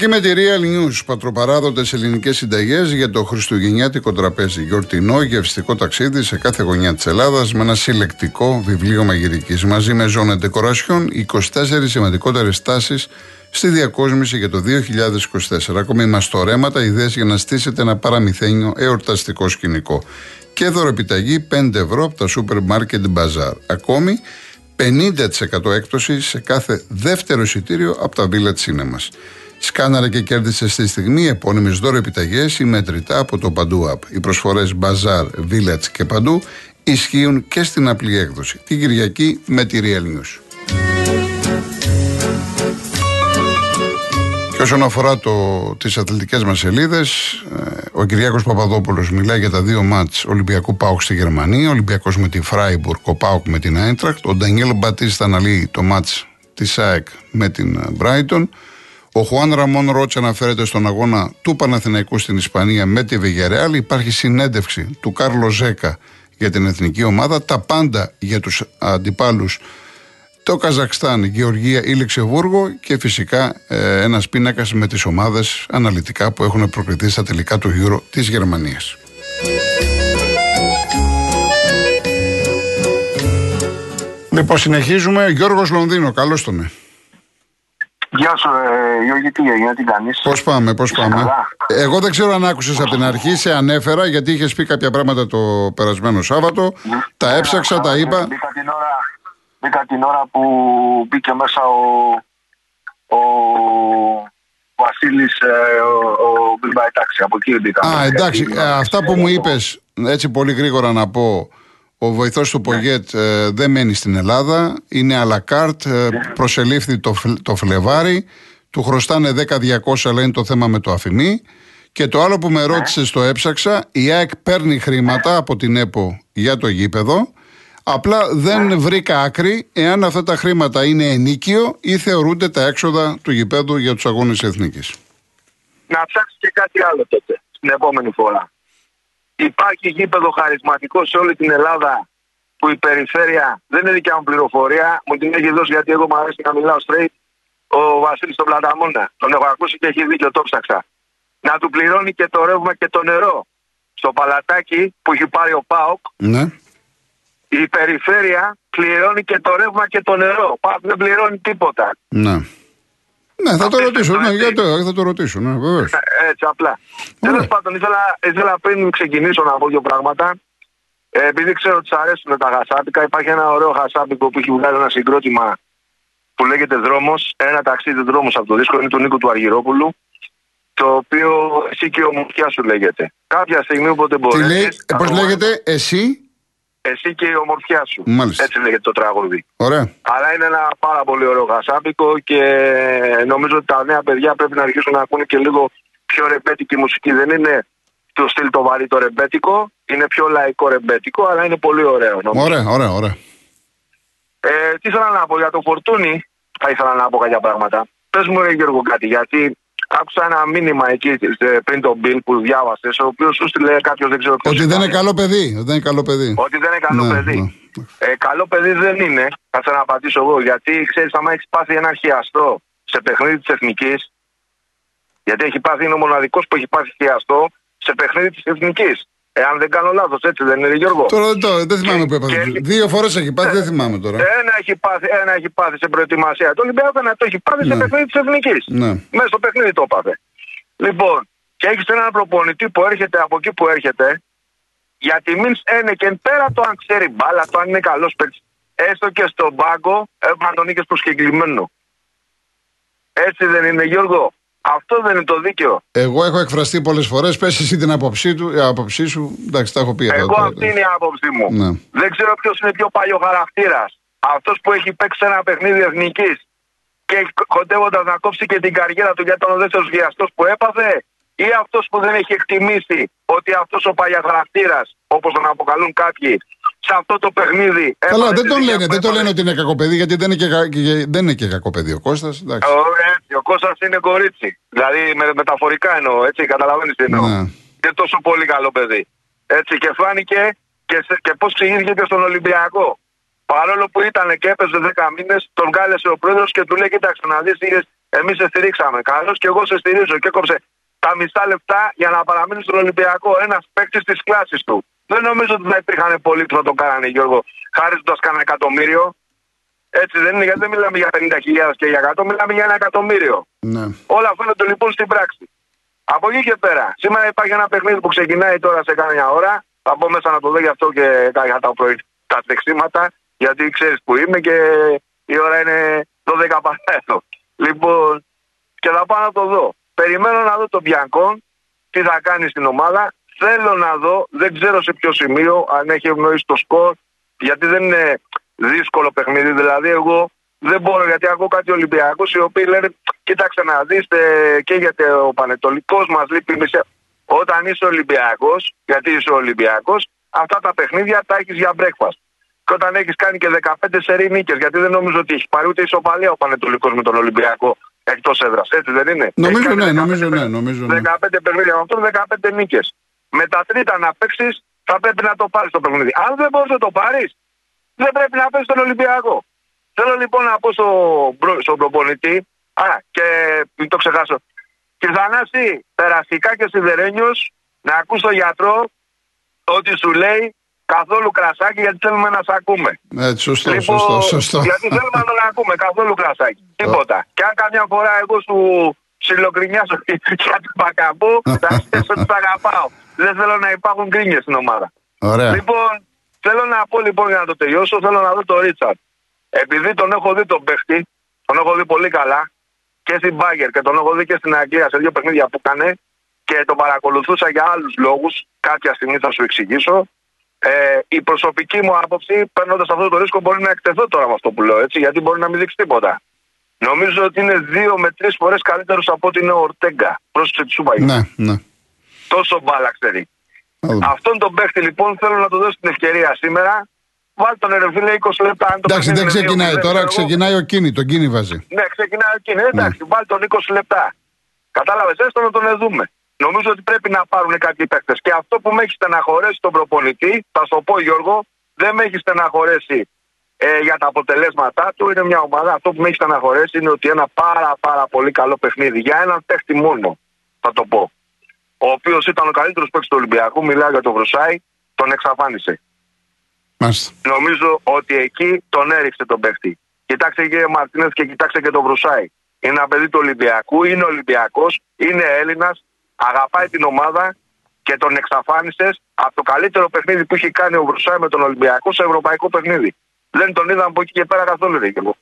Κυριακή με τη Real News. Πατροπαράδοτες ελληνικές συνταγές για το Χριστουγεννιάτικο τραπέζι. Γιορτινό γευστικό ταξίδι σε κάθε γωνιά της Ελλάδας με ένα συλλεκτικό βιβλίο μαγειρικής. Μαζί με ζώνε ντεκορασιών, 24 σημαντικότερες τάσεις στη διακόσμηση για το 2024. Ακόμη μαστορέματα, ιδέες για να στήσετε ένα παραμυθένιο εορταστικό σκηνικό. Και δωρεπιταγή 5 ευρώ από τα σούπερ μάρκετ μπαζάρ. Ακόμη 50% έκπτωση σε κάθε δεύτερο εισιτήριο από τα Village Cinemas. Σκάναρε και κέρδισε στη στιγμή επώνυμες δώρο επιταγές ή μετρητά από το Παντού App. Οι προσφορές Bazaar, Village και Παντού ισχύουν και στην απλή έκδοση. Την Κυριακή με τη Real News. Και όσον αφορά το, τις αθλητικές μας σελίδες, ε, ο Κυριάκος Παπαδόπουλος μιλάει για τα δύο μάτς Ολυμπιακού Πάουκ στη Γερμανία, Ολυμπιακός με τη Φράιμπουργκ, ο Πάουκ με την Άιντρακτ, ο Ντανιέλ Μπατίστα αναλύει το μάτς της ΑΕΚ με την Μπράιτον, ο Χουάν Ραμόν Ρότσα αναφέρεται στον αγώνα του Παναθηναϊκού στην Ισπανία με τη Βεγερεάλ. Υπάρχει συνέντευξη του Κάρλο Ζέκα για την εθνική ομάδα. Τα πάντα για τους αντιπάλους το Καζακστάν, Γεωργία ή Λεξεβούργο και φυσικά ε, ένας πίνακας με τις ομάδες αναλυτικά που έχουν προκριθεί στα τελικά του Euro της Γερμανίας. Λοιπόν, συνεχίζουμε. Γιώργος Λονδίνο, καλώς τον. Γεια σου, ε, Γιώργη, τι έγινε, τι κάνεις; Πώς πάμε, πώς πάμε. Εγώ δεν ξέρω αν άκουσες από την αρχή, σε ανέφερα γιατί είχες πει κάποια πράγματα το περασμένο Σάββατο. Τα έψαξα, τα είπα. Μπήκα την ώρα, μπήκα την ώρα που μπήκε μέσα ο, ο Βασίλης, ε, ο, ο εντάξει, από εκεί μπήκα. Α, εντάξει, ε, αυτά που μου είπες, έτσι πολύ γρήγορα να πω. Ο βοηθός του Πογέτ ε, δεν μένει στην Ελλάδα. Είναι αλακάρτ. Ε, προσελήφθη το, το Φλεβάρι. Του χρωστάνε 10-200, αλλά είναι το θέμα με το αφημί. Και το άλλο που με ρώτησε στο έψαξα, η ΑΕΚ παίρνει χρήματα από την ΕΠΟ για το γήπεδο. Απλά δεν βρήκα άκρη εάν αυτά τα χρήματα είναι ενίκιο ή θεωρούνται τα έξοδα του γηπέδου για τους αγώνες εθνικής. Να ψάξεις και κάτι άλλο τότε, την επόμενη φορά. Υπάρχει γήπεδο χαρισματικό σε όλη την Ελλάδα που η περιφέρεια δεν είναι δικιά μου πληροφορία. Μου την έχει δώσει γιατί εγώ μου αρέσει να μιλάω straight. Ο Βασίλης τον Πλαταμόνα. Τον έχω ακούσει και έχει δίκιο, το ψάξα. Να του πληρώνει και το ρεύμα και το νερό. Στο παλατάκι που έχει πάρει ο Πάοκ. Ναι. Η περιφέρεια πληρώνει και το ρεύμα και το νερό. Πάοκ δεν πληρώνει τίποτα. Ναι. Ναι, θα το ρωτήσω. Ναι, γιατί θα το ρωτήσω. Ναι, βεβαίως. Έτσι, απλά. Τέλος πάντων, ήθελα, ήθελα πριν ξεκινήσω να πω δύο πράγματα. Ε, επειδή ξέρω ότι σα αρέσουν τα χασάπικα, υπάρχει ένα ωραίο χασάπικο που έχει βγάλει ένα συγκρότημα που λέγεται Δρόμος. Ένα ταξίδι δρόμος από το δίσκο είναι του Νίκου του Αργυρόπουλου. Το οποίο εσύ και η ομορφιά σου λέγεται. Κάποια στιγμή όποτε μπορεί. Πώς λέγεται, εσύ; Εσύ και η ομορφιά σου. Μάλιστα. Έτσι λέγεται το τραγούδι. Ωραία. Αλλά είναι ένα πάρα πολύ ωραίο γασάπικο και νομίζω ότι τα νέα παιδιά πρέπει να αρχίσουν να ακούνε και λίγο πιο ρεμπέτικη μουσική. Δεν είναι το στυλ το βαρύ το ρεμπέτικο, είναι πιο λαϊκό ρεμπέτικο, αλλά είναι πολύ ωραίο. Νομίζω. Ωραία, ωραία, ωραία. Ε, τι ήθελα να πω για το φορτούνι, θα ήθελα να πω κάποια πράγματα. Πες μου, ρε Γιώργο, κάτι, γιατί άκουσα ένα μήνυμα εκεί ε, πριν τον Bill που διάβασες, ο οποίος σου στείλε κάποιος δεν ξέρω ποιος. Ότι δεν είναι καλό παιδί. Ότι δεν είναι καλό παιδί. Ότι δεν είναι καλό ναι, παιδί. Ναι. Ε, καλό παιδί δεν είναι. Θα ήθελα να απαντήσω εγώ. Γιατί ξέρεις, άμα έχεις πάθει ένα χιαστό σε παιχνίδι της εθνικής, γιατί έχει πάθει, είναι ο μοναδικός που έχει πάθει χιαστό σε παιχνίδι της εθνικής. Εάν δεν κάνω λάθος, έτσι δεν είναι, Γιώργο. Τώρα δεν, δεν θυμάμαι που έπαθες. Έχει... Δύο φορές έχει πάθει, δεν θυμάμαι τώρα. Ένα έχει πάθει, ένα έχει πάθει σε προετοιμασία. Το Ολυμπιακό ένα το έχει πάθει ναι. σε παιχνίδι της εθνικής. Ναι. Μέσα στο παιχνίδι το έπαθε. Λοιπόν, και έχεις έναν προπονητή που έρχεται από εκεί που έρχεται, γιατί μην είναι και πέρα το αν ξέρει μπάλα, το αν είναι καλός παίκτης, έστω και στον πάγκο, έπρεπε τον είχε προσκεκλημένο. Έτσι δεν είναι, Γιώργο. Αυτό δεν είναι το δίκαιο. Εγώ έχω εκφραστεί πολλές φορές. Πες εσύ την άποψή, του, η άποψή σου. Εντάξει, τα έχω πει Εγώ αυτή είναι η άποψή μου. Ναι. Δεν ξέρω ποιος είναι πιο παλιό χαρακτήρας. Αυτός που έχει παίξει ένα παιχνίδι εθνικής και κοντεύοντας να κόψει και την καριέρα του για τον δεύτερο βιαστό που έπαθε, ή αυτός που δεν έχει εκτιμήσει ότι αυτός ο παλιά χαρακτήρας, όπως τον αποκαλούν κάποιοι, σε αυτό το παιχνίδι. Καλά, δεν το λένε, δεν το λένε ότι είναι κακό παιδί, γιατί δεν είναι και, δεν είναι και κακό παιδί ο Κώστας. Εντάξει. Ο, ο Κώστας είναι κορίτσι. Δηλαδή με, μεταφορικά εννοώ, έτσι, καταλαβαίνεις τι εννοώ. Ναι. Και τόσο πολύ καλό παιδί. Έτσι, και φάνηκε και, και πώς ξηγήθηκε στον Ολυμπιακό. Παρόλο που ήταν και έπαιζε 10 μήνες, τον κάλεσε ο πρόεδρος και του λέει: Κοίταξε να δεις, Εμείς σε στηρίξαμε. Καλώς και εγώ σε στηρίζω. Και έκοψε τα μισά λεπτά για να παραμείνει στον Ολυμπιακό. Ένας παίκτης της κλάσης του. Δεν νομίζω ότι θα υπήρχαν πολλοί που θα το κάνανε, Γιώργο, χάρη κανένα εκατομμύριο. Έτσι δεν είναι, γιατί δεν μιλάμε για 50.000 και για 100, μιλάμε για ένα εκατομμύριο. Ναι. Όλα φαίνονται λοιπόν στην πράξη. Από εκεί και πέρα, σήμερα υπάρχει ένα παιχνίδι που ξεκινάει τώρα σε κάμια ώρα. Θα πω μέσα να το δω γι' αυτό και για τα, πρωί, τα τρεξίματα, γιατί ξέρεις που είμαι και η ώρα είναι 12 παρά Λοιπόν, και θα πάω να το δω. Περιμένω να δω τον Μπιανκόν, τι θα κάνει στην ομάδα. Θέλω να δω, δεν ξέρω σε ποιο σημείο, αν έχει ευνοήσει το σκορ, γιατί δεν είναι δύσκολο παιχνίδι. Δηλαδή, εγώ δεν μπορώ γιατί ακούω κάτι Ολυμπιακούς οι οποίοι λένε: Κοίταξε να δείτε και γιατί ο Πανετολικός μας λείπει μισή. Όταν είσαι Ολυμπιακός, γιατί είσαι Ολυμπιακός, αυτά τα παιχνίδια τα έχεις για breakfast. Και όταν έχεις κάνει και 15 σερή νίκες, γιατί δεν νομίζω ότι έχεις πάρει ούτε ισοπαλία ο Πανετολικός με τον Ολυμπιακό εκτός έδρας. Έτσι δεν είναι; Νομίζω ναι, νομίζω ναι, νομίζω ναι. 15 παιχνίδια με αυτόν, 15 νίκες. Με τα τρίτα να παίξει, θα πρέπει να το πάρεις το παιχνίδι. Αν δεν μπορείς να το πάρεις, δεν πρέπει να παίζεις τον Ολυμπιακό. Θέλω λοιπόν να πω στον προπονητή, α, και μην το ξεχάσω, και Θανάση, περαστικά και σιδερένιος, να ακούς τον γιατρό ότι σου λέει καθόλου κρασάκι γιατί θέλουμε να σε ακούμε. Έτσι, σωστό, λοιπόν, σωστό, σωστό. Γιατί θέλουμε να τον ακούμε καθόλου κρασάκι. Τίποτα. Και αν καμιά φορά εγώ σου συλλοκρινιάσω για την Πακαμπού, θα ξέρεις ότι θα αγαπάω. Δεν θέλω να υπάρχουν γκρίνιες στην ομάδα. Ωραία. Λοιπόν, θέλω να πω λοιπόν για να το τελειώσω, θέλω να δω τον Ρίτσαρτ. Επειδή τον έχω δει τον παίχτη, τον έχω δει πολύ καλά και στην Μπάγκερ και τον έχω δει και στην Αγγλία σε δύο παιχνίδια που έκανε και τον παρακολουθούσα για άλλους λόγους. Κάποια στιγμή θα σου εξηγήσω. Ε, η προσωπική μου άποψη, παίρνοντας αυτό το ρίσκο, μπορεί να εκτεθώ τώρα με αυτό που λέω, έτσι, γιατί μπορεί να μην δείξει τίποτα. Νομίζω ότι είναι δύο με τρεις φορές καλύτερος από ότι είναι ο Ορτέγκα. Πρόσεξε τη Σούπα. Ναι, ναι. Τόσο μπάλα ξέρει. Αυτόν τον παίχτη λοιπόν θέλω να του δώσω την ευκαιρία σήμερα Βάλτε τον ρε φίλε 20 λεπτά. Αν το εντάξει, δεν ξεκινάει τώρα, ξεκινάει ο Κίνη, τον Κίνη βάζει. Ναι, ξεκινάει ο Κίνη. Εντάξει, ναι. βάλτε τον 20 λεπτά. Κατάλαβες, έστω να τον δούμε. Νομίζω ότι πρέπει να πάρουν κάποιοι παίκτες. Και αυτό που με έχει στεναχωρέσει τον προπονητή, θα σου πω Γιώργο, δεν με έχει στεναχωρέσει ε, για τα αποτελέσματά του. Είναι μια ομάδα. Αυτό που με έχει στεναχωρέσει είναι ότι ένα πάρα πάρα πολύ καλό παιχνίδι για έναν παίχτη μόνο, θα το πω. Ο οποίος ήταν ο καλύτερος παίκτης του Ολυμπιακού, μιλάω για τον Βρουσάη, τον εξαφάνισε. Μάλιστα. Νομίζω ότι εκεί τον έριξε τον παίχτη. Κοιτάξτε κύριε Μαρτίνες και κοιτάξτε και τον Βρουσάη. Είναι ένα παιδί του Ολυμπιακού, είναι Ολυμπιακός, είναι Έλληνας, αγαπάει την ομάδα και τον εξαφάνισες από το καλύτερο παιχνίδι που έχει κάνει ο Βρουσάη με τον Ολυμπιακό σε ευρωπαϊκό παιχνίδι. Δεν τον είδαμε από εκεί και πέρα καθόλου, ρε και εγώ.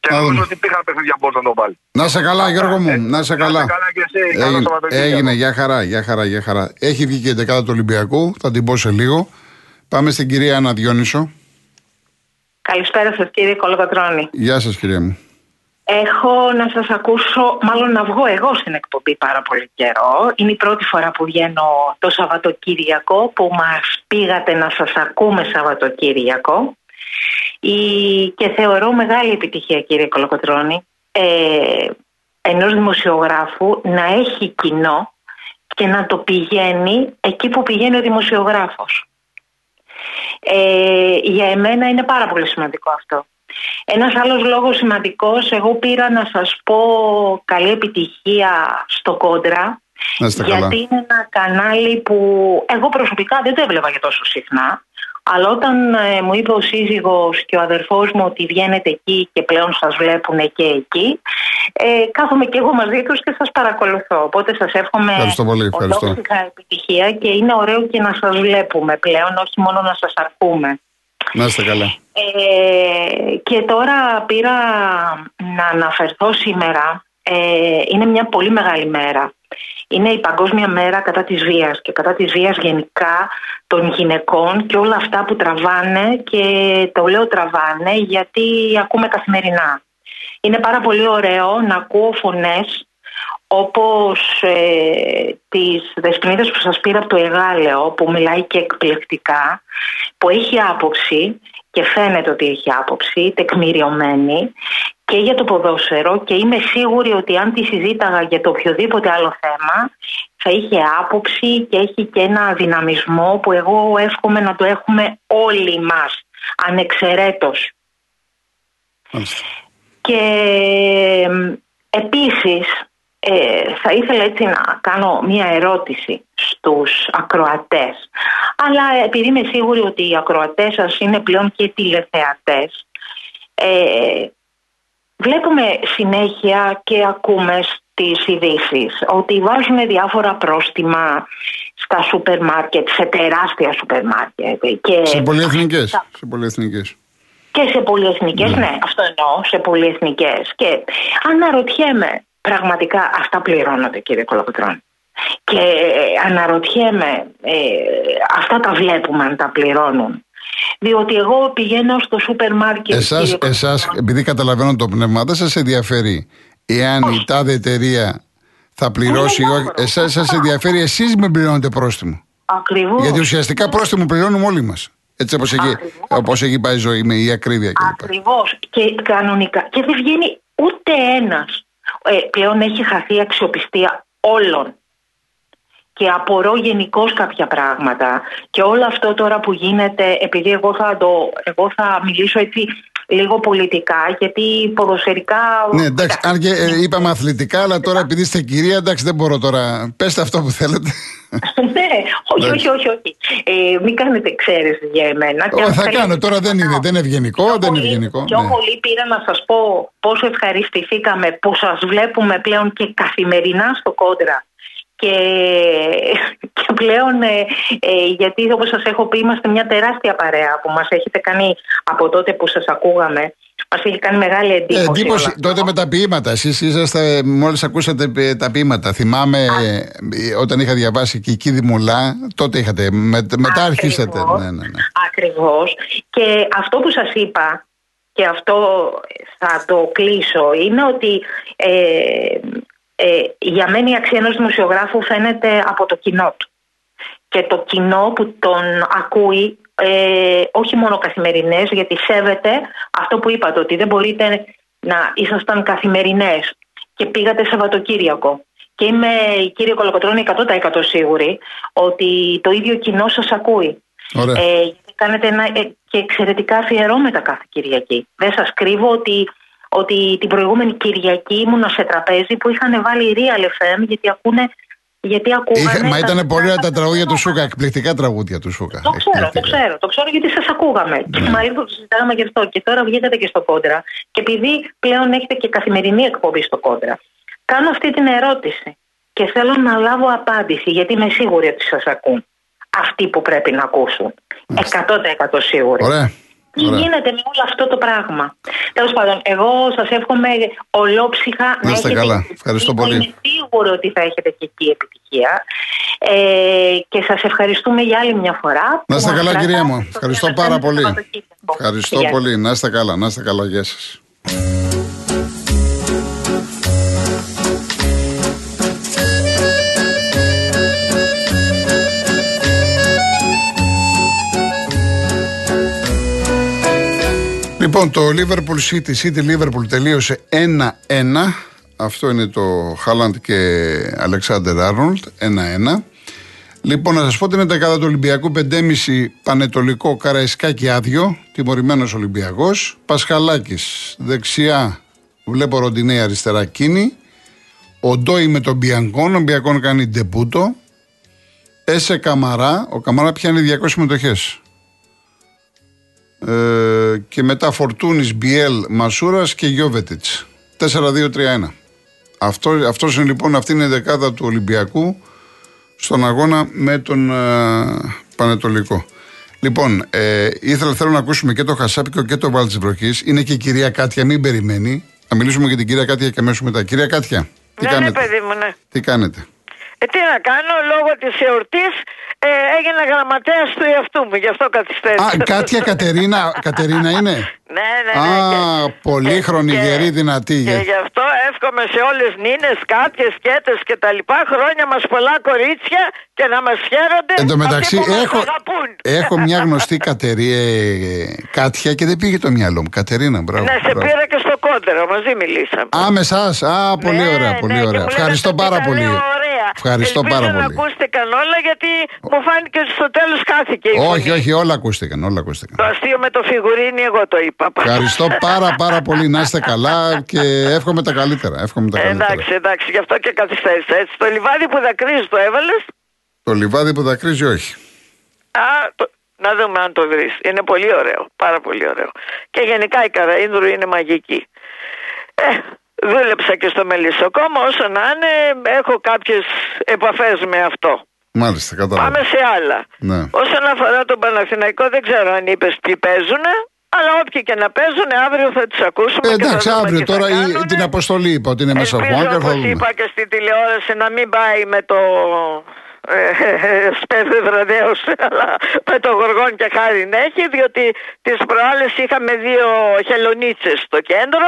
Και νομίζω ότι πήγαν παιχνίδια που να τον βάλει. Να σε καλά, Γιώργο μου, ε, να σε καλά. Να σε καλά και εσύ. Έγινε, έγινε για χαρά, για χαρά, για χαρά. Έχει βγει και η δεκάδα του Ολυμπιακού, θα την πω σε λίγο. Πάμε στην κυρία Αναδιόνισο. Καλησπέρα σας κύριε Κολοκοτρώνη. Γεια σας κυρία μου. Έχω να σας ακούσω, μάλλον να βγω εγώ στην εκπομπή πάρα πολύ καιρό. Είναι η πρώτη φορά που βγαίνω το Σαββατοκύριακο που μας πήγατε να σας ακούμε Σαββατοκύριακο. Και θεωρώ μεγάλη επιτυχία κύριε Κολοκοτρώνη ε, ενός δημοσιογράφου να έχει κοινό και να το πηγαίνει εκεί που πηγαίνει ο δημοσιογράφος. Ε, για εμένα είναι πάρα πολύ σημαντικό αυτό. Ένας άλλος λόγος σημαντικός, εγώ πήρα να σας πω καλή επιτυχία στο Κόντρα, γιατί είναι ένα κανάλι που εγώ προσωπικά δεν το έβλεπα για τόσο συχνά. Αλλά όταν ε, μου είπε ο σύζυγος και ο αδερφός μου ότι βγαίνετε εκεί και πλέον σας βλέπουν και εκεί, ε, κάθομαι και εγώ μαζί τους και σας παρακολουθώ. Οπότε σας εύχομαι ολόκληρα επιτυχία και είναι ωραίο και να σας βλέπουμε πλέον, όχι μόνο να σας ακούμε. Να είστε καλά. Ε, και τώρα πήρα να αναφερθώ σήμερα. Ε, είναι μια πολύ μεγάλη μέρα είναι η Παγκόσμια Μέρα κατά της βίας και κατά της βίας γενικά των γυναικών και όλα αυτά που τραβάνε και το λέω τραβάνε γιατί ακούμε καθημερινά. Είναι πάρα πολύ ωραίο να ακούω φωνές όπως ε, τις δεσποινίδες που σας πήρα από το Εγάλεο που μιλάει και εκπληκτικά που έχει άποψη και φαίνεται ότι έχει άποψη τεκμηριωμένη και για το ποδόσφαιρο και είμαι σίγουρη ότι αν τη συζήταγα για το οποιοδήποτε άλλο θέμα θα είχε άποψη και έχει και ένα δυναμισμό που εγώ εύχομαι να το έχουμε όλοι μας ανεξαιρέτως. Και επίσης, ε, θα ήθελα έτσι να κάνω μία ερώτηση στους ακροατές. Αλλά επειδή είμαι σίγουρη ότι οι ακροατές σας είναι πλέον και τηλεθεατές, ε, βλέπουμε συνέχεια και ακούμε στις ειδήσει ότι βάζουν διάφορα πρόστιμα στα σούπερ μάρκετ, σε τεράστια σούπερ μάρκετ. Και σε πολυεθνικές. Σε πολυεθνικές. Και σε πολυεθνικές, ναι. ναι, αυτό εννοώ, σε πολυεθνικές. Και αναρωτιέμαι, πραγματικά αυτά πληρώνονται κύριε Κολοκοτρώνη. Και αναρωτιέμαι, ε, αυτά τα βλέπουμε αν τα πληρώνουν. Διότι εγώ πηγαίνω στο σούπερ μάρκετ. Εσάς, εσάς επειδή καταλαβαίνω το πνεύμα, δεν σας ενδιαφέρει εάν η τάδε εταιρεία θα πληρώσει ή όχι. Εσάς σας ενδιαφέρει εσείς με πληρώνετε πρόστιμο. Ακριβώς. Γιατί ουσιαστικά πρόστιμο πληρώνουμε όλοι μας. Έτσι όπως έχει, όπως έχει πάει η ζωή με η ακρίβεια κλπ. Ακριβώς. Και κανονικά. Και δεν βγαίνει ούτε ένας. Ε, πλέον έχει χαθεί η αξιοπιστία όλων και απορώ γενικώς κάποια πράγματα και όλο αυτό τώρα που γίνεται επειδή εγώ θα, το, εγώ θα μιλήσω έτσι λίγο πολιτικά γιατί ποδοσφαιρικά... Ναι εντάξει αν και ε, είπαμε αθλητικά αλλά τώρα επειδή είστε κυρία εντάξει δεν μπορώ τώρα πέστε αυτό που θέλετε. ναι όχι όχι όχι, όχι. Ε, μην κάνετε εξαίρεση για εμένα. Και θα κάνω τώρα δεν είναι, δεν είναι ευγενικό. Δεν είναι ευγενικό. Πιο ναι. πολύ πήρα να σας πω πόσο ευχαριστηθήκαμε που σας βλέπουμε πλέον και καθημερινά στο κόντρα και, και πλέον ε, ε, γιατί όπως σας έχω πει είμαστε μια τεράστια παρέα που μας έχετε κάνει από τότε που σας ακούγαμε Μας έχει κάνει μεγάλη εντύπωση. Ε, εντύπωση τότε με τα ποίηματα. Εσείς είσαστε, μόλις ακούσατε τα ποίηματα. Θυμάμαι ε, όταν είχα διαβάσει και η Κίδη Μουλά, τότε είχατε. Με, μετά αρχίσατε. Ναι, ναι, ναι. Ακριβώς. Και αυτό που σας είπα, και αυτό θα το κλείσω, είναι ότι ε, ε, για μένα η αξία ενός δημοσιογράφου φαίνεται από το κοινό του. Και το κοινό που τον ακούει, ε, όχι μόνο καθημερινές, γιατί σέβεται αυτό που είπατε, ότι δεν μπορείτε να ήσασταν καθημερινές και πήγατε Σαββατοκύριακο. Και είμαι, κύριε Κολοκοτρώνη, 100% σίγουρη ότι το ίδιο κοινό σας ακούει. Ε, κάνετε ένα, ε, και εξαιρετικά αφιερώμετα κάθε Κυριακή. Δεν σας κρύβω ότι ότι την προηγούμενη Κυριακή ήμουν σε τραπέζι που είχαν βάλει Real FM γιατί ακούνε γιατί ακούγανε. μα ήταν πολύ ωραία τα τραγούδια του Σούκα, εκπληκτικά τραγούδια του Σούκα. Το ξέρω, το ξέρω, το ξέρω γιατί σας ακούγαμε. Ναι. Και μάλιστα το συζητάγαμε γι' αυτό. Και τώρα βγήκατε και στο κόντρα. Και επειδή πλέον έχετε και καθημερινή εκπομπή στο κόντρα, κάνω αυτή την ερώτηση. Και θέλω να λάβω απάντηση, γιατί είμαι σίγουρη ότι σας ακούν αυτοί που πρέπει να ακούσουν. 100% σίγουρη. Ωραία. Τι γίνεται με όλο αυτό το πράγμα. Τέλος πάντων, εγώ σας εύχομαι ολόψυχα να είστε καλά. Ευχαριστώ πολύ. Είμαι σίγουρο ότι θα έχετε και εκεί επιτυχία. Ε, και σας ευχαριστούμε για άλλη μια φορά. Να είστε καλά, κυρία μου. Ευχαριστώ πάρα πολύ. Ευχαριστώ πολύ. Να είστε καλά. Να είστε καλά. Γεια σας. Λοιπόν, το Liverpool City, City Liverpool τελείωσε 1-1. Αυτό είναι το Χάλαντ και Αλεξάνδρ Άρνολτ, 1-1. Λοιπόν, να σας πω την 11 του Ολυμπιακού, 5,5 Πανετολικό Καραϊσκάκι άδειο, τιμωρημένος Ολυμπιακός. Πασχαλάκης δεξιά, βλέπω Ροντινέ αριστερά κίνη. Ο Ντόι με τον Μπιανκόν, ο Μπιανκόν κάνει ντεπούτο. Έσε Καμαρά, ο Καμαρά πιάνει 200 συμμετοχές. Ε, και μετά Φορτούνης, Μπιέλ, Μασούρας και Γιώβετιτς. 4-2-3-1. Αυτό, αυτός είναι λοιπόν αυτή είναι η δεκάδα του Ολυμπιακού στον αγώνα με τον ε, Πανετολικό. Λοιπόν, ε, ήθελα θέλω να ακούσουμε και το Χασάπικο και το Βάλ της Βροχής. Είναι και η κυρία Κάτια, μην περιμένει. Να μιλήσουμε για την κυρία Κάτια και αμέσως μετά. Κυρία Κάτια, τι ναι, ναι κάνετε; Ναι, παιδί μου, ναι. Τι κάνετε; Ε, τι να κάνω, λόγω της εορτής ε, έγινα γραμματέας του εαυτού μου, γι' αυτό καθυστέρησα. Α, Κάτια Κατερίνα, Κατερίνα είναι; Ναι, ναι, ναι. Α, πολύχρονη, γερή, δυνατή. Και γι' αυτό εύχομαι σε όλες νίνες, κάτιες, σκέτες και τα λοιπά χρόνια μας πολλά κορίτσια και να μας χαίρονται. Εν τω μεταξύ, έχω, έχω μια γνωστή Κατερί, ε, Κάτια και δεν πήγε το μυαλό μου. Κατερίνα, μπράβο. Ναι, σε πήρα και στο κόντερο, μαζί μιλήσαμε. Α, με εσά. Α, πολύ ναι, ωραία, πολύ ναι, ωραία. Ευχαριστώ πάρα πολύ. Ωραία, Ευχαριστώ Ελπίζω πάρα να πολύ. ακούστηκαν όλα γιατί μου φάνηκε ότι στο τέλος χάθηκε η Όχι, φωνή. όχι, όλα ακούστηκαν. Όλα ακούστηκαν. Το αστείο με το φιγουρίνι εγώ το είπα. Ευχαριστώ πάρα πάρα πολύ. Να είστε καλά και εύχομαι τα καλύτερα. Εύχομαι τα Ε, καλύτερα. εντάξει, εντάξει, γι' αυτό και καθυστέρησα έτσι. Το λιβάδι που δακρύζεις το έβαλες; Το λιβάδι που δακρύζει, όχι. Α, το- να δούμε αν το βρεις. Είναι πολύ ωραίο. Πάρα πολύ ωραίο. Και γενικά η Καραΐνδρου είναι μαγική. Ε, δούλεψα και στο Μελισσοκόμο. Όσο να είναι, έχω κάποιες επαφές με αυτό. Μάλιστα, κατάλαβα. Πάμε σε άλλα. Ναι. Όσον αφορά τον Παναθηναϊκό, δεν ξέρω αν είπες ποιοι παίζουν. Αλλά όποιοι και να παίζουν, αύριο θα τους ακούσουμε. Ε, και θα εντάξει, δούμε αύριο τι θα τώρα η- κάνουνε. την αποστολή είπα ότι είναι μέσα από Ελπίζω, Βάγκα, θα όπως δούμε. είπα και στη τηλεόραση, να μην πάει με το ε, σπέδε βραδέως, αλλά με το γοργόν και χάρη έχει, διότι τις προάλλες είχαμε δύο χελονίτσες στο κέντρο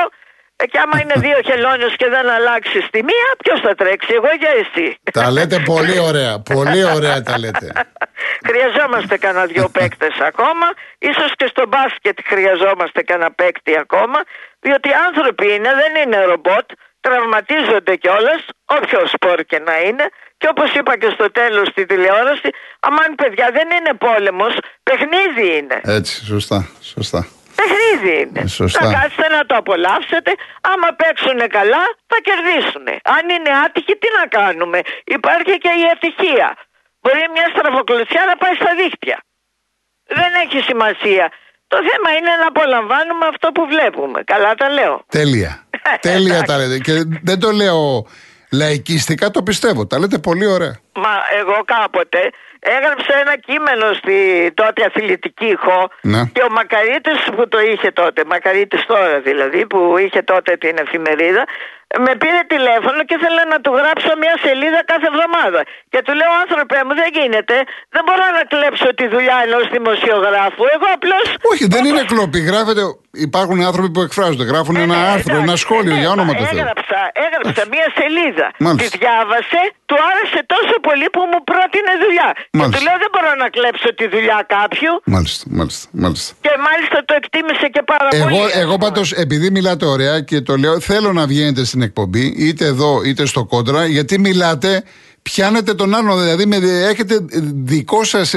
ε, και άμα είναι δύο χελώνες και δεν αλλάξει τη μία, ποιος θα τρέξει, εγώ για εσύ. Τα λέτε πολύ ωραία. Πολύ ωραία τα λέτε. Χρειαζόμαστε κανένα δυο παίκτες ακόμα. Ίσως και στο μπάσκετ χρειαζόμαστε κανένα παίκτη ακόμα. Διότι οι άνθρωποι είναι, δεν είναι ρομπότ. Τραυματίζονται κιόλας, όποιος σπορ και να είναι. Και όπως είπα και στο τέλος στη τηλεόραση, αμάν παιδιά δεν είναι πόλεμος, παιχνίδι είναι. Έτσι, σωστά. σωστά. Παιχνίδι είναι. Ε, σωστά. Θα κάτσετε να το απολαύσετε. Άμα παίξουν καλά, θα κερδίσουν. Αν είναι άτυχοι, τι να κάνουμε. Υπάρχει και η ευτυχία. Μπορεί μια στραφοκλωτσιά να πάει στα δίχτυα. Δεν έχει σημασία. Το θέμα είναι να απολαμβάνουμε αυτό που βλέπουμε. Καλά τα λέω. Τέλεια. Τέλεια τα λέτε. Και δεν το λέω λαϊκιστικά, το πιστεύω. Τα λέτε πολύ ωραία. Μα εγώ κάποτε έγραψα ένα κείμενο στη τότε αθλητική ηχό Ναι. και ο Μακαρίτης που το είχε τότε, Μακαρίτης τώρα δηλαδή, που είχε τότε την εφημερίδα, με πήρε τηλέφωνο και ήθελε να του γράψω μια σελίδα κάθε εβδομάδα. Και του λέω, άνθρωπε μου, δεν γίνεται. Δεν μπορώ να κλέψω τη δουλειά ενός δημοσιογράφου. Εγώ απλώς. Όχι, δεν είναι κλοπή. Γράφετε. Υπάρχουν άνθρωποι που εκφράζονται. Γράφουν ένα άρθρο, ένα σχόλιο για όνομα του Θεού. Ε, Έγραψα, έγραψα μια σελίδα. Μάλιστα. Τη διάβασε, του άρεσε τόσο πολύ που μου πρότεινε δουλειά. Και Μάλιστα. του λέω, δεν μπορώ να κλέψω τη δουλειά κάποιου. Μάλιστα, μάλιστα, μάλιστα. Και μάλιστα το εκτίμησε και πάρα πολύ. Εγώ, ας εγώ πούμε. πάντως, επειδή μιλάτε ωραία και το λέω, θέλω να βγαίνετε στην εκπομπή, είτε εδώ είτε στο κόντρα, γιατί μιλάτε, πιάνετε τον άλλον. Δηλαδή, με, έχετε δικό σας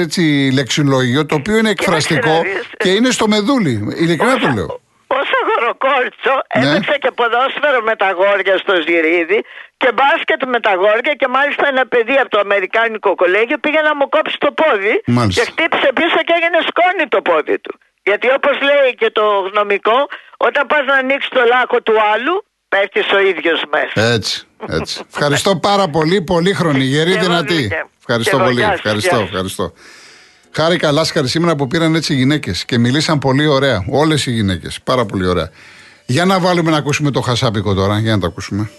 λεξιλόγιο, το οποίο είναι εκφραστικό να δεις. και είναι στο μεδούλι. Ειλικρινά το λέω. Ως αγοροκόρτσο Ναι. έπαιξα και ποδόσφαιρο με τα γόρια στο Ζηρίδι και μπάσκετ με τα γόρια και μάλιστα ένα παιδί από το Αμερικάνικο κολέγιο πήγε να μου κόψει το πόδι Μάλιστα. και χτύπησε πίσω και έγινε σκόνη το πόδι του. Γιατί όπως λέει και το γνωμικό, όταν πας να ανοίξεις το λάκκο του άλλου, πέφτεις ο ίδιος μέσα. Έτσι, έτσι. ευχαριστώ πάρα πολύ, πολύ χρονή, γερή, Και εγώ, δυνατή. Νίκε. Ευχαριστώ Και εγώ, πολύ. γεια σας, Ευχαριστώ, γεια σας. ευχαριστώ. Χάρηκα Λάσκαρη σήμερα που πήραν έτσι οι γυναίκες και μιλήσαν πολύ ωραία. Όλες οι γυναίκες. Πάρα πολύ ωραία. Για να βάλουμε να ακούσουμε το χασάπικο τώρα. Για να το ακούσουμε.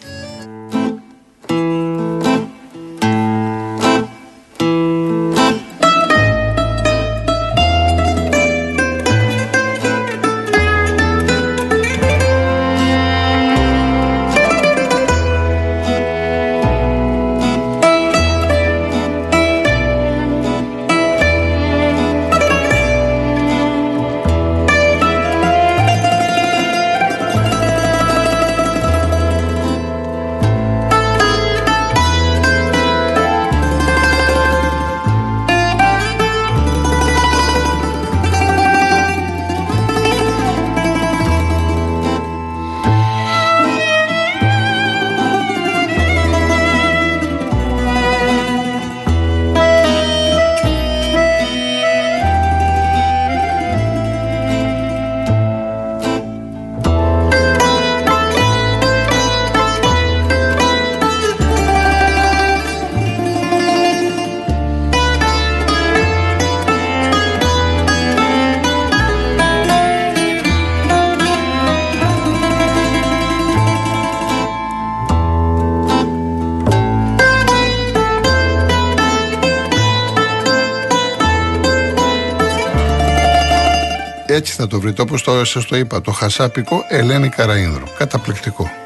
Έτσι θα το βρείτε όπως το, σας το είπα. Το χασάπικο Ελένη Καραΐνδρου. Καταπληκτικό.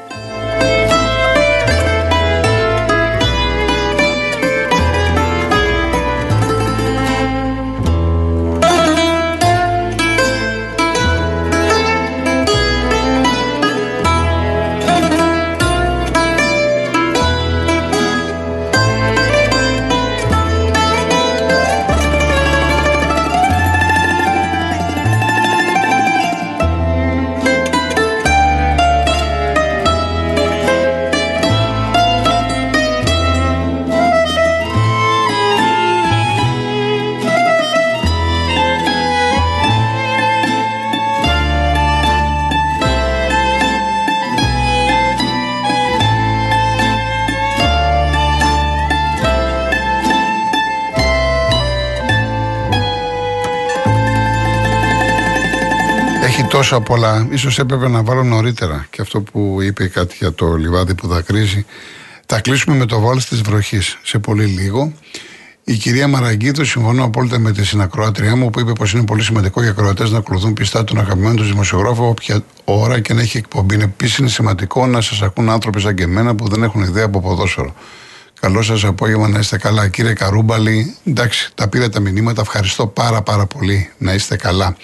Τόσα πολλά. Ίσως έπρεπε να βάλω νωρίτερα. Και αυτό που είπε κάτι για το λιβάδι που δακρύζει. Θα κλείσουμε με το βάλς της βροχής σε πολύ λίγο. Η κυρία Μαραγκίδου, συμφωνώ απόλυτα με τη συνακροάτριά μου, που είπε πως είναι πολύ σημαντικό για ακροατές να ακολουθούν πιστά τον αγαπημένο τους δημοσιογράφο, όποια ώρα και να έχει εκπομπή. Επίσης, είναι σημαντικό να σας ακούν άνθρωποι σαν και εμένα που δεν έχουν ιδέα από ποδόσφαιρο. Καλό σας απόγευμα, να είστε καλά. Κύριε Καρούμπαλη, εντάξει, τα πήρα τα μηνύματα. Ευχαριστώ πάρα πάρα πολύ. Να είστε καλά.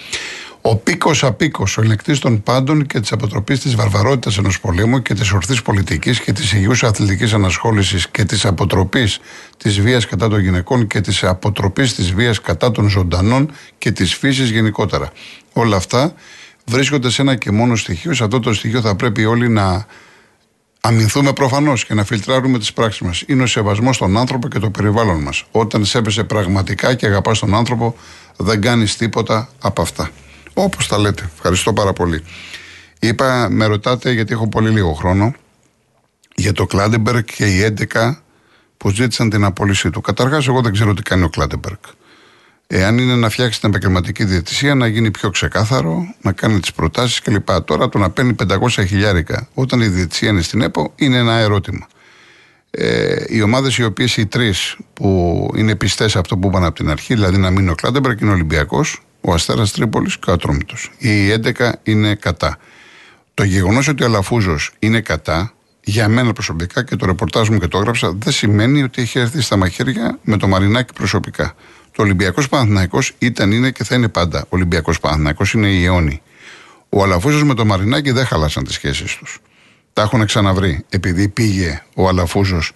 Ο πίκος απίκος, ο ελεκτής των πάντων και της αποτροπής της βαρβαρότητας ενός πολέμου και της ορθής πολιτικής και της υγιούς αθλητικής ανασχόλησης και της αποτροπής της βίας κατά των γυναικών και της αποτροπής της βίας κατά των ζωντανών και της φύσης γενικότερα. Όλα αυτά βρίσκονται σε ένα και μόνο στοιχείο. Σε αυτό το στοιχείο θα πρέπει όλοι να αμυνθούμε προφανώς και να φιλτράρουμε τις πράξεις μας. Είναι ο σεβασμός στον άνθρωπο και το περιβάλλον μας. Όταν σέβεσαι πραγματικά και αγαπάς τον άνθρωπο, δεν κάνεις τίποτα από αυτά. Όπως τα λέτε. Ευχαριστώ πάρα πολύ. Είπα, με ρωτάτε γιατί έχω πολύ λίγο χρόνο για τον Κλάτενμπεργκ και οι 11 που ζήτησαν την απόλυσή του. Καταρχάς, εγώ δεν ξέρω τι κάνει ο Κλάτενμπεργκ. Εάν είναι να φτιάξει την επαγγελματική διαιτησία, να γίνει πιο ξεκάθαρο, να κάνει τις προτάσεις κλπ. Τώρα το να παίρνει 500 χιλιάρικα όταν η διαιτησία είναι στην ΕΠΟ είναι ένα ερώτημα. Ε, οι ομάδες οι οποίες οι τρεις που είναι πιστές σε αυτό που είπαν από την αρχή, δηλαδή να μείνει ο Κλάτενμπεργκ, είναι ο Ολυμπιακός, ο Αστέρας Τρίπολης και ο Ατρόμητος. Οι 11 είναι κατά. Το γεγονός ότι ο Αλαφούζος είναι κατά, για μένα προσωπικά και το ρεπορτάζ μου και το έγραψα, δεν σημαίνει ότι έχει έρθει στα μαχαίρια με το Μαρινάκι προσωπικά. Το Ολυμπιακός Παναθυναϊκό ήταν, είναι και θα είναι πάντα. Ο Ολυμπιακός Παναθυναϊκό είναι η αιώνη. Ο Αλαφούζος με το Μαρινάκι δεν χαλάσαν τις σχέσεις τους. Τα έχουν ξαναβρει. Επειδή πήγε ο Αλαφούζος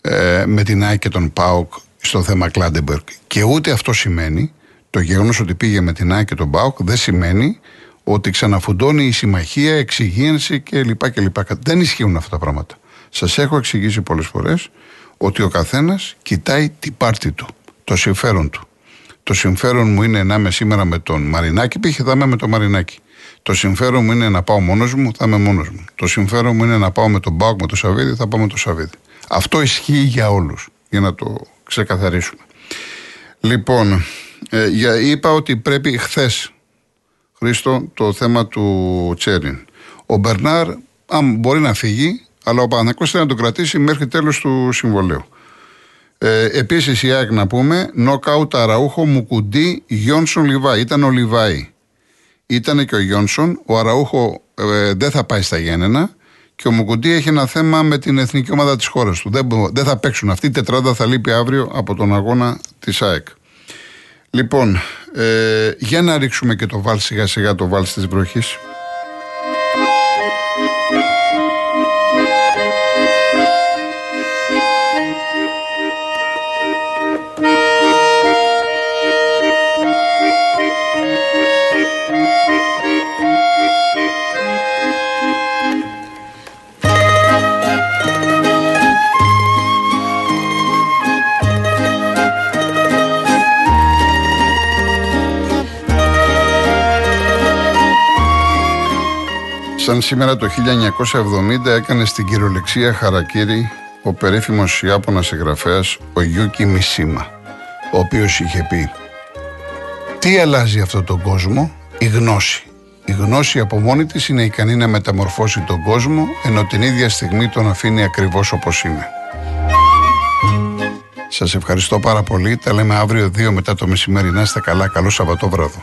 ε, με την ΑΕΚ και τον ΠΑΟΚ στο θέμα Κλάντεμπεργκ. Και ούτε αυτό σημαίνει το γεγονός ότι πήγε με την ΑΕΚ και τον ΠΑΟΚ δεν σημαίνει ότι ξαναφουντώνει η συμμαχία, εξυγίανση κλπ. κλπ. Δεν ισχύουν αυτά τα πράγματα. Σας έχω εξηγήσει πολλές φορές ότι ο καθένας κοιτάει την πάρτη του, το συμφέρον του. Το συμφέρον μου είναι να είμαι σήμερα με τον Μαρινάκη, πήγε θα είμαι με τον Μαρινάκη. Το συμφέρον μου είναι να πάω μόνος μου, θα είμαι μόνος μου. Το συμφέρον μου είναι να πάω με τον Μπάουκ, με τον Σαββίδη, θα πάω με τον Σαββίδη. Αυτό ισχύει για όλους, για να το ξεκαθαρίσουμε. Λοιπόν, ε, για, είπα ότι πρέπει χθες, Χρήστο, το θέμα του Τσέριν. Ο Μπερνάρ, αν μπορεί να φύγει, αλλά ο Παναγιώτης θέλει να τον κρατήσει μέχρι τέλος του συμβολέου. Ε, Επίσης η ΑΕΚ να πούμε, νοκάουτ Αραούχο Μουκουντή Γιόνσον Λιβάη. Ήταν ο Λιβάη. Ήταν και ο Γιόνσον. Ο Αραούχο ε, δεν θα πάει στα Γέννενα. Και ο Μουκουντή έχει ένα θέμα με την εθνική ομάδα της χώρας του. Δεν, δεν θα παίξουν. Αυτή η τετράδα θα λείπει αύριο από τον αγώνα της ΑΕΚ. Λοιπόν, ε, για να ρίξουμε και το βάλ σιγά σιγά το βάλ της βροχής. Σαν σήμερα το 1970 έκανε στην κυριολεξία χαρακίρι ο περίφημος Ιάπωνας συγγραφέας ο Γιούκι Μισίμα, ο οποίος είχε πει «Τι αλλάζει αυτόν τον κόσμο, η γνώση. Η γνώση από μόνη της είναι ικανή να μεταμορφώσει τον κόσμο, ενώ την ίδια στιγμή τον αφήνει ακριβώς όπως είναι». Σας ευχαριστώ πάρα πολύ. Τα λέμε αύριο 2 μετά το μεσημέρι. Να είστε καλά. Καλό Σαββατόβραδο.